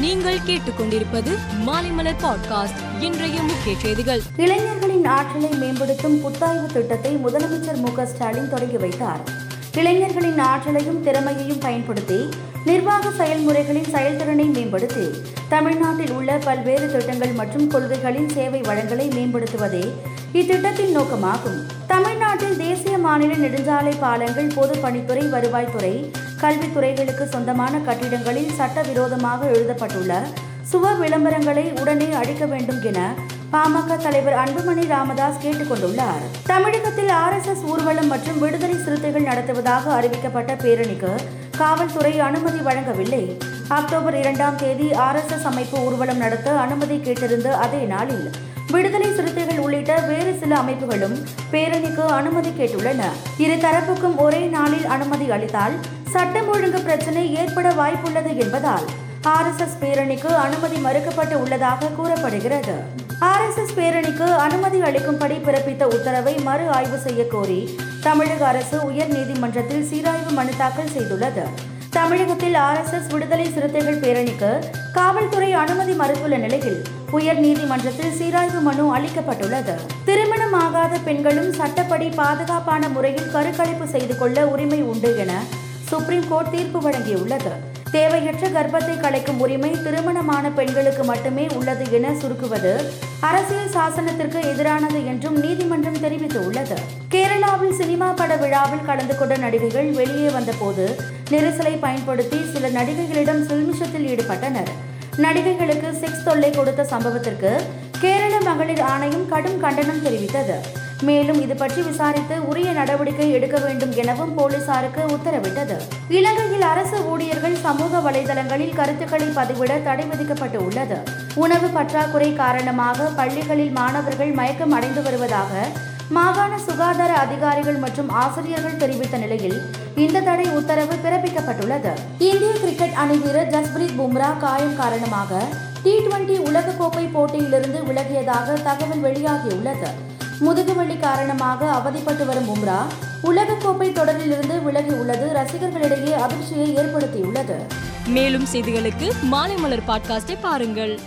நீங்கள் கேட்டுக்கொண்டிருப்பது மாலைமலர் பாட்காஸ்ட். இன்றைய முக்கிய செய்திகள். இளைஞர்களின் ஆற்றலை மேம்படுத்தும் புத்தாய்வு திட்டத்தை முதலமைச்சர் மு ஸ்டாலின் தொடங்கி வைத்தார். இளைஞர்களின் ஆற்றலையும் திறமையையும் பயன்படுத்தி நிர்வாக செயல்முறைகளின் செயல்திறனை மேம்படுத்தி தமிழ்நாட்டில் உள்ள பல்வேறு திட்டங்கள் மற்றும் கொள்கைகளின் சேவை வழங்கலை மேம்படுத்துவதே இத்திட்டத்தின் நோக்கமாகும். தமிழ்நாட்டில் தேசிய மாநில நெடுஞ்சாலை பாலங்கள் பொதுப்பணித்துறை வருவாய்த்துறை கல்வித்துறைகளுக்கு சொந்தமான கட்டிடங்களில் சட்டவிரோதமாக எழுதப்பட்டுள்ள சுவர் விளம்பரங்களை உடனே அழிக்க வேண்டும் என பாமக தலைவர் அன்புமணி ராமதாஸ் கேட்டுக்கொண்டுள்ளார். தமிழகத்தில் ஆர்எஸ்எஸ் ஊர்வலம் மற்றும் விடுதலை சிறுத்தைகள் நடத்துவதாக அறிவிக்கப்பட்ட பேரணிக்கு காவல்துறை அனுமதி வழங்கவில்லை. அக்டோபர் இரண்டாம் தேதி ஆர்எஸ்எஸ் அமைப்பு ஊர்வலம் நடத்த அனுமதி கேட்டிருந்த அதே நாளில் விடுதலை சிறுத்தைகள் உள்ளிட்ட வேறு சில அமைப்புகளும் பேரணிக்கு அனுமதி கேட்டுள்ளன. இரு தரப்புக்கும் ஒரே நாளில் அனுமதி அளித்தால் சட்டம் ஒழுங்கு பிரச்சனை ஏற்பட வாய்ப்புள்ளது என்பதால் ஆர்எஸ்எஸ் பேரணிக்கு அனுமதி மறுக்கப்பட்டு உள்ளதாக கூறப்படுகிறது. ஆர்எஸ்எஸ் பேரணிக்கு அனுமதி அளிக்கும்படி பிறப்பித்த உத்தரவை மறு ஆய்வு செய்ய கோரி தமிழக அரசு உயர் நீதிமன்றத்தில் சீராய்வு மனு தாக்கல் செய்துள்ளது. தமிழகத்தில் ஆர்எஸ்எஸ் விடுதலை சிறுத்தைகள் பேரணிக்கு காவல்துறை அனுமதி மறுத்துள்ள நிலையில் உயர் நீதிமன்றத்தில் சீராய்வு மனு அளிக்கப்பட்டுள்ளது. திருமணம் ஆகாத பெண்களும் சட்டப்படி பாதுகாப்பான முறையில் கருக்கலைப்பு செய்து கொள்ள உரிமை உண்டு என சுப்ரீம் கோர்ட் தீர்ப்பு வழங்கியுள்ளது. தேவையற்ற கர்ப்பத்தை கலைக்கும் உரிமை திருமணமான பெண்களுக்கு மட்டுமே உள்ளது என சுருக்குவது அரசியல் சாசனத்திற்கு எதிரானது என்றும் நீதிமன்றம் தெரிவித்துள்ளது. கேரளாவில் சினிமா பட விழாவில் கலந்து கொண்ட நடிகைகள் வெளியே வந்தபோது நெரிசலை பயன்படுத்தி சில நடிகைகளிடம் சில்மிஷத்தில் ஈடுபட்டனர். நடிகைகளுக்கு செக்ஸ் தொல்லை கொடுத்த சம்பவத்திற்கு கேரள மகளிர் ஆணையம் கடும் கண்டனம் தெரிவித்தது. மேலும் இது பற்றி விசாரித்து உரிய நடவடிக்கை எடுக்க வேண்டும் எனவும் போலீசாருக்கு உத்தரவிட்டது. இலங்கையில் அரசு ஊழியர்கள் சமூக வலைதளங்களில் கருத்துக்களை பதிவிட தடை விதிக்கப்பட்டு உள்ளது உணவு பற்றாக்குறை காரணமாக பள்ளிகளில் மாணவர்கள் மயக்கம் அடைந்து வருவதாக மாகாண சுகாதார அதிகாரிகள் மற்றும் ஆசிரியர்கள் தெரிவித்த நிலையில் இந்த தடை உத்தரவு பிறப்பிக்கப்பட்டுள்ளது. இந்திய கிரிக்கெட் அணி வீரர் ஜஸ்பிரீத் பும்ரா காயம் காரணமாக டி டுவெண்டி உலகக்கோப்பை போட்டியிலிருந்து விலகியதாக தகவல் வெளியாகியுள்ளது. முதுகுவலி காரணமாக அவதிப்பட்டு வரும் பும்ரா உலகக்கோப்பை தொடரிலிருந்து விலகியுள்ளது ரசிகர்களிடையே அதிர்ச்சியை ஏற்படுத்தியுள்ளது. மேலும் செய்திகளுக்கு மாலை மலர் பாட்காஸ்டை பாருங்கள்.